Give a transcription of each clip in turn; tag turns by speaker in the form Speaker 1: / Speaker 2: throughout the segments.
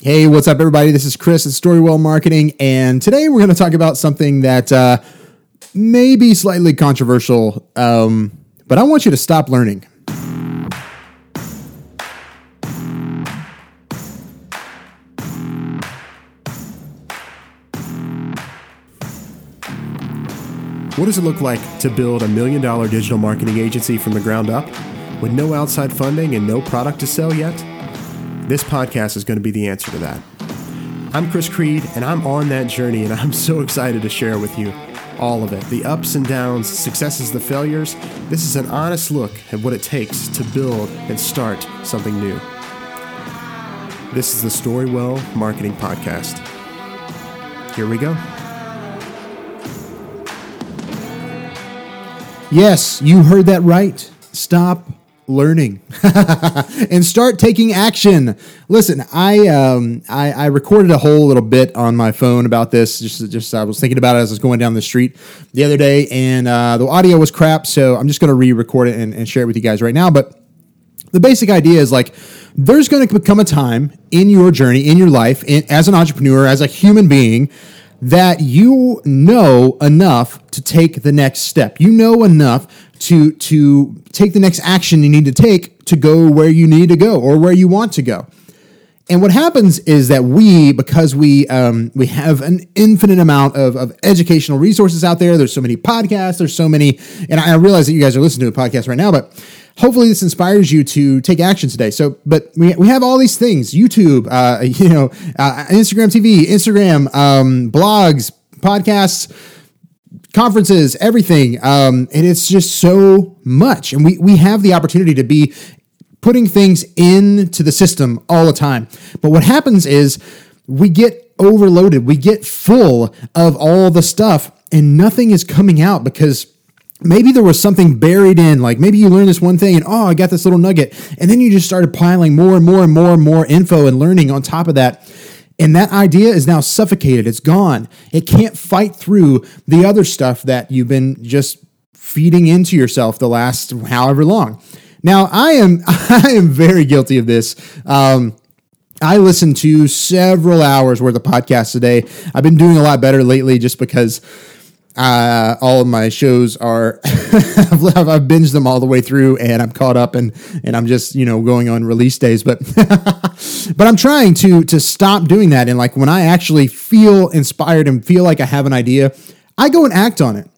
Speaker 1: Hey, what's up, everybody? This is Chris at Storywell Marketing, and today we're going to talk about something that uh, may be slightly controversial, um, but I want you to stop learning.
Speaker 2: What does it look like to build a million dollar digital marketing agency from the ground up with no outside funding and no product to sell yet? This podcast is going to be the answer to that. I'm Chris Creed, and I'm on that journey, and I'm so excited to share with you all of it the ups and downs, successes, the failures. This is an honest look at what it takes to build and start something new. This is the Storywell Marketing Podcast. Here we go.
Speaker 1: Yes, you heard that right. Stop learning and start taking action. Listen, I, um, I I recorded a whole little bit on my phone about this. Just just I was thinking about it as I was going down the street the other day, and uh, the audio was crap. So I'm just going to re-record it and, and share it with you guys right now. But the basic idea is like there's going to become a time in your journey in your life in, as an entrepreneur as a human being that you know enough to take the next step. You know enough to to take the next action you need to take to go where you need to go or where you want to go. And what happens is that we, because we um, we have an infinite amount of, of educational resources out there. There's so many podcasts. There's so many, and I realize that you guys are listening to a podcast right now, but hopefully this inspires you to take action today. So, but we, we have all these things: YouTube, uh, you know, uh, Instagram TV, Instagram, um, blogs, podcasts, conferences, everything, um, and it's just so much. And we we have the opportunity to be putting things into the system all the time. But what happens is we get overloaded, we get full of all the stuff, and nothing is coming out because maybe there was something buried in like maybe you learned this one thing and oh i got this little nugget and then you just started piling more and more and more and more info and learning on top of that and that idea is now suffocated. It's gone. It can't fight through the other stuff that you've been just feeding into yourself the last however long. Now i am i am very guilty of this. Um, I listen to several hours worth of podcasts a day. I've been doing a lot better lately just because uh, all of my shows are I've, I've binged them all the way through and I'm caught up and and I'm just you know going on release days. But but I'm trying to to stop doing that. And like when I actually feel inspired and feel like I have an idea I go and act on it.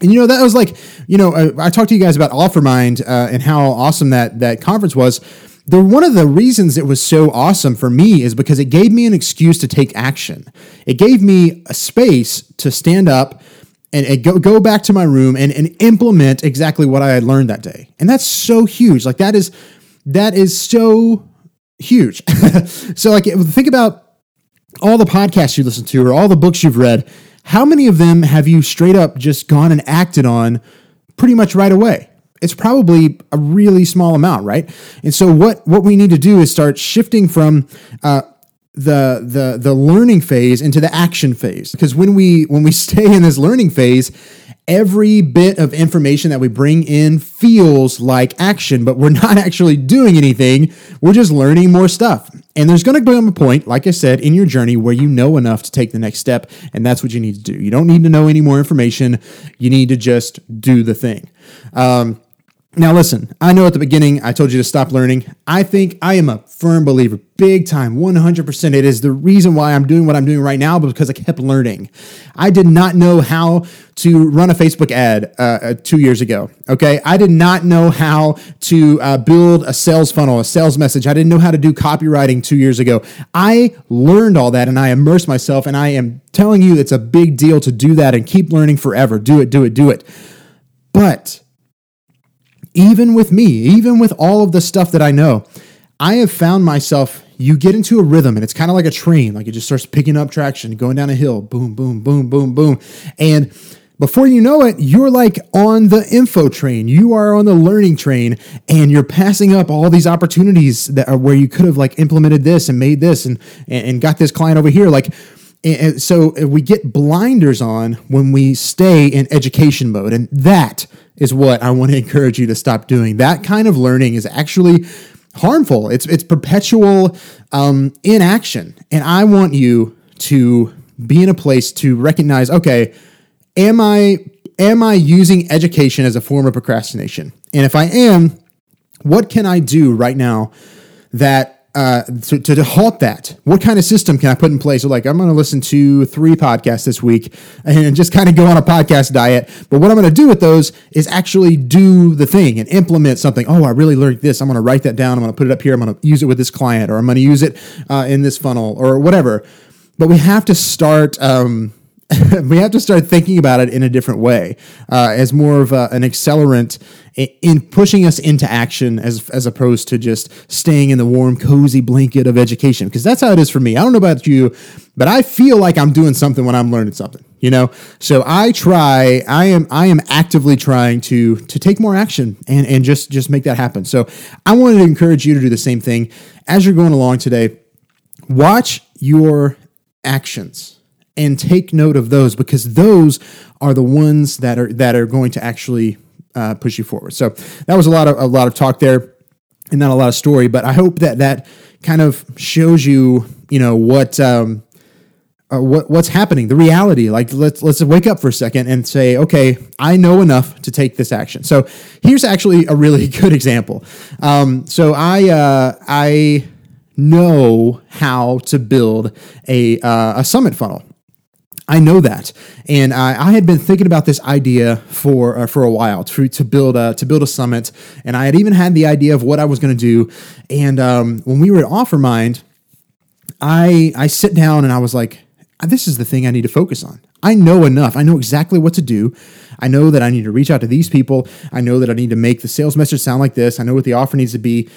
Speaker 1: And you know that was like you know I, I talked to you guys about Offermind uh, and how awesome that that conference was. The one of the reasons it was so awesome for me is because it gave me an excuse to take action. It gave me a space to stand up and, and, go go back to my room and, and implement exactly what I had learned that day. And that's so huge. Like that is that is so huge. so like think about all the podcasts you listen to or all the books you've read. How many of them have you straight up just gone and acted on pretty much right away? It's probably a really small amount, right? And so what what we need to do is start shifting from uh, the the the learning phase into the action phase. Because when we when we stay in this learning phase every bit of information that we bring in feels like action but we're not actually doing anything. We're just learning more stuff. And there's going to come a point like i said in your journey where you know enough to take the next step and that's what you need to do. You don't need to know any more information. You need to just do the thing. Um, now, listen, I know at the beginning I told you to stop learning. I think I am a firm believer, big time, 100%. It is the reason why I'm doing what I'm doing right now because I kept learning. I did not know how to run a Facebook ad uh, uh, two years ago. Okay. I did not know how to uh, build a sales funnel, a sales message. I didn't know how to do copywriting two years ago. I learned all that and I immersed myself, and I am telling you it's a big deal to do that and keep learning forever. Do it, do it, do it. But even with me, even with all of the stuff that I know, I have found myself, you get into a rhythm and it's kind of like a train, like it just starts picking up traction, going down a hill, boom, boom, boom, boom, boom. And before you know it, you're like on the info train. You are on the learning train and you're passing up all these opportunities that are where you could have like implemented this and made this and, and got this client over here. Like, and so we get blinders on when we stay in education mode. And that is what I want to encourage you to stop doing. That kind of learning is actually harmful. It's it's perpetual um, inaction, and I want you to be in a place to recognize. Okay, am I am I using education as a form of procrastination? And if I am, what can I do right now that uh, to, to halt that, what kind of system can I put in place? So, like, I'm going to listen to three podcasts this week and just kind of go on a podcast diet. But what I'm going to do with those is actually do the thing and implement something. Oh, I really learned this. I'm going to write that down. I'm going to put it up here. I'm going to use it with this client, or I'm going to use it uh, in this funnel, or whatever. But we have to start. Um, we have to start thinking about it in a different way, uh, as more of a, an accelerant in pushing us into action, as as opposed to just staying in the warm, cozy blanket of education. Because that's how it is for me. I don't know about you, but I feel like I'm doing something when I'm learning something. You know, so I try. I am I am actively trying to to take more action and and just just make that happen. So I wanted to encourage you to do the same thing as you're going along today. Watch your actions and take note of those because those are the ones that are that are going to actually uh, push you forward. So that was a lot of a lot of talk there, and not a lot of story. But I hope that that kind of shows you, you know, what. Um, uh, what what's happening, the reality. Like let's let's wake up for a second and say, okay, I know enough to take this action. So here's actually a really good example. Um, so I uh, I know how to build a uh, a summit funnel. I know that, and I, I, had been thinking about this idea for uh, for a while to, to build a to build a summit, and I had even had the idea of what I was going to do. And um, when we were at OfferMind, I I sit down and I was like, this is the thing I need to focus on. I know enough. I know exactly what to do. I know that I need to reach out to these people. I know that I need to make the sales message sound like this. I know what the offer needs to be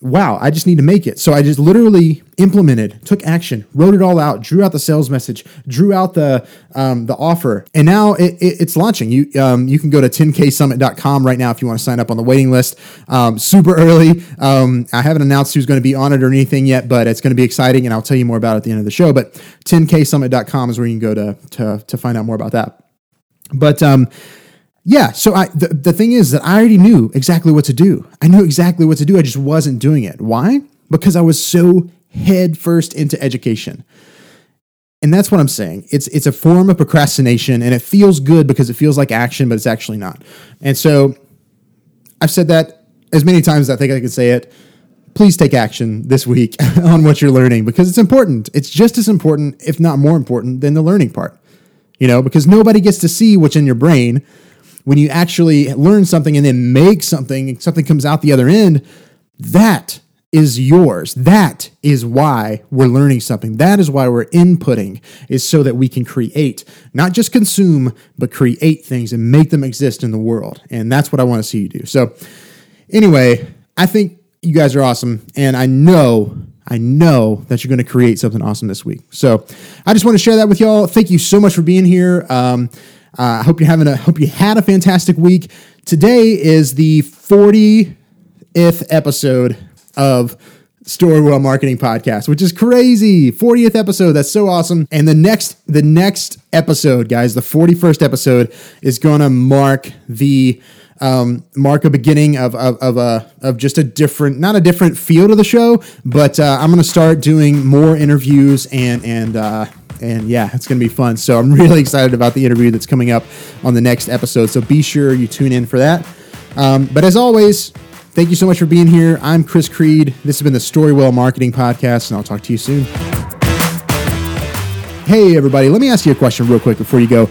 Speaker 1: wow, I just need to make it. So I just literally implemented, took action, wrote it all out, drew out the sales message, drew out the um, the offer, and now it, it, it's launching. You um, you can go to 10ksummit.com right now if you want to sign up on the waiting list. Um, super early. Um, I haven't announced who's going to be on it or anything yet, but it's going to be exciting, and I'll tell you more about it at the end of the show. But 10ksummit.com is where you can go to to to find out more about that. But um, yeah. So I the, the thing is that I already knew exactly what to do. I knew exactly what to do. I just wasn't doing it. Why? Because I was so head first into education. And that's what I'm saying. It's it's a form of procrastination and it feels good because it feels like action, but it's actually not. And so I've said that as many times as I think I can say it. Please take action this week on what you're learning because it's important. It's just as important, if not more important, than the learning part. You know, because nobody gets to see what's in your brain when you actually learn something and then make something, something comes out the other end, that is yours. That is why we're learning something. That is why we're inputting, is so that we can create, not just consume, but create things and make them exist in the world. And that's what I want to see you do. So, anyway, I think you guys are awesome. And I know I know that you're going to create something awesome this week. So I just want to share that with y'all. Thank you so much for being here. Um, uh, I hope you're having a hope you had a fantastic week. Today is the 40th episode of Storywell Marketing Podcast, which is crazy. 40th episode. That's so awesome. And the next the next episode, guys, the 41st episode is going to mark the um, mark a beginning of of of, a, of just a different, not a different feel to the show, but uh, I'm going to start doing more interviews and and uh, and yeah, it's going to be fun. So I'm really excited about the interview that's coming up on the next episode. So be sure you tune in for that. Um, but as always, thank you so much for being here. I'm Chris Creed. This has been the Storywell Marketing Podcast, and I'll talk to you soon. Hey, everybody, let me ask you a question real quick before you go.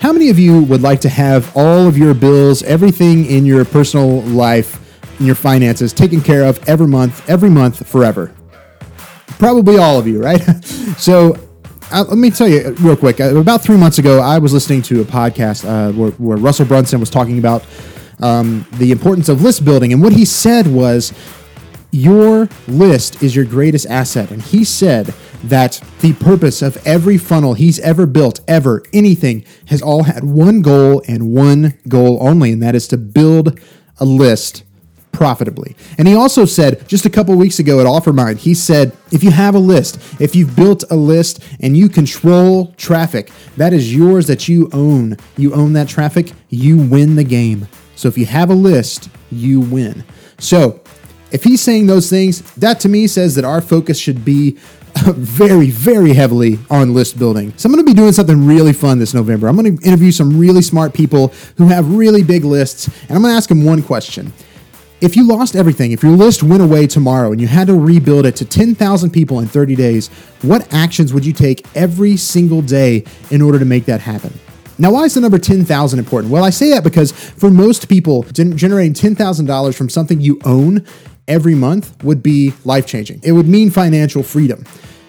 Speaker 1: How many of you would like to have all of your bills, everything in your personal life, in your finances taken care of every month, every month, forever? Probably all of you, right? so uh, let me tell you real quick. Uh, about three months ago, I was listening to a podcast uh, where, where, Russell Brunson was talking about um, the importance of list building. And what he said was, Your list is your greatest asset. And he said that the purpose of every funnel he's ever built, ever, anything, has all had one goal and one goal only, and that is to build a list profitably. And he also said just a couple weeks ago at OfferMind, he said, if you have a list, if you've built a list and you control traffic, that is yours that you own. You own that traffic, you win the game. So if you have a list, you win. So if he's saying those things, that to me says that our focus should be very, very heavily on list building. So I'm going to be doing something really fun this November. I'm going to interview some really smart people who have really big lists, and I'm going to ask them one question. If you lost everything, if your list went away tomorrow and you had to rebuild it to 10,000 people in 30 days, what actions would you take every single day in order to make that happen? Now, why is the number 10,000 important? Well, I say that because for most people, generating $10,000 from something you own every month would be life changing. It would mean financial freedom.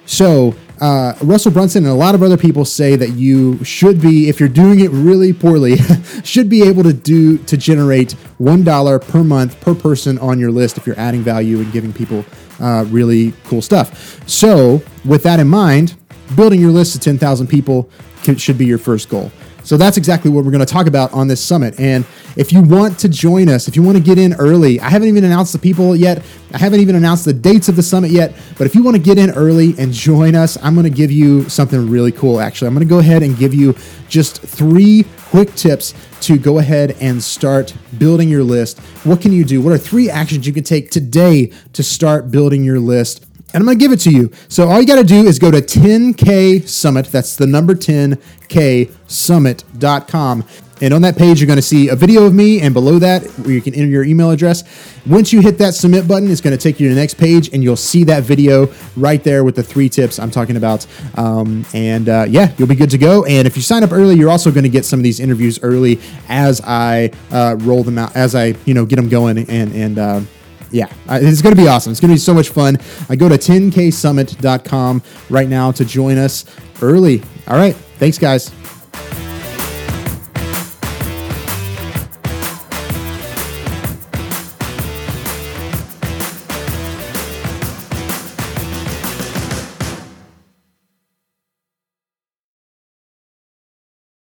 Speaker 1: So, uh, Russell Brunson and a lot of other people say that you should be, if you're doing it really poorly, should be able to do to generate one dollar per month per person on your list if you're adding value and giving people uh, really cool stuff. So, with that in mind, building your list to 10,000 people should be your first goal. So that's exactly what we're going to talk about on this summit. And if you want to join us, if you want to get in early, I haven't even announced the people yet. I haven't even announced the dates of the summit yet. But if you want to get in early and join us, I'm going to give you something really cool. Actually, I'm going to go ahead and give you just three quick tips to go ahead and start building your list. What can you do? What are three actions you can take today to start building your list? And I'm going to give it to you. So all you got to do is go to 10K Summit. That's the number 10K Summit.com. And on that page, you're going to see a video of me, and below that, where you can enter your email address. Once you hit that submit button, it's going to take you to the next page, and you'll see that video right there with the three tips I'm talking about. Um, and uh, yeah, you'll be good to go. And if you sign up early, you're also going to get some of these interviews early as I uh, roll them out, as I you know get them going, and and uh, yeah, uh, it's going to be awesome. It's going to be so much fun. I go to 10ksummit.com right now to join us early. All right. Thanks, guys.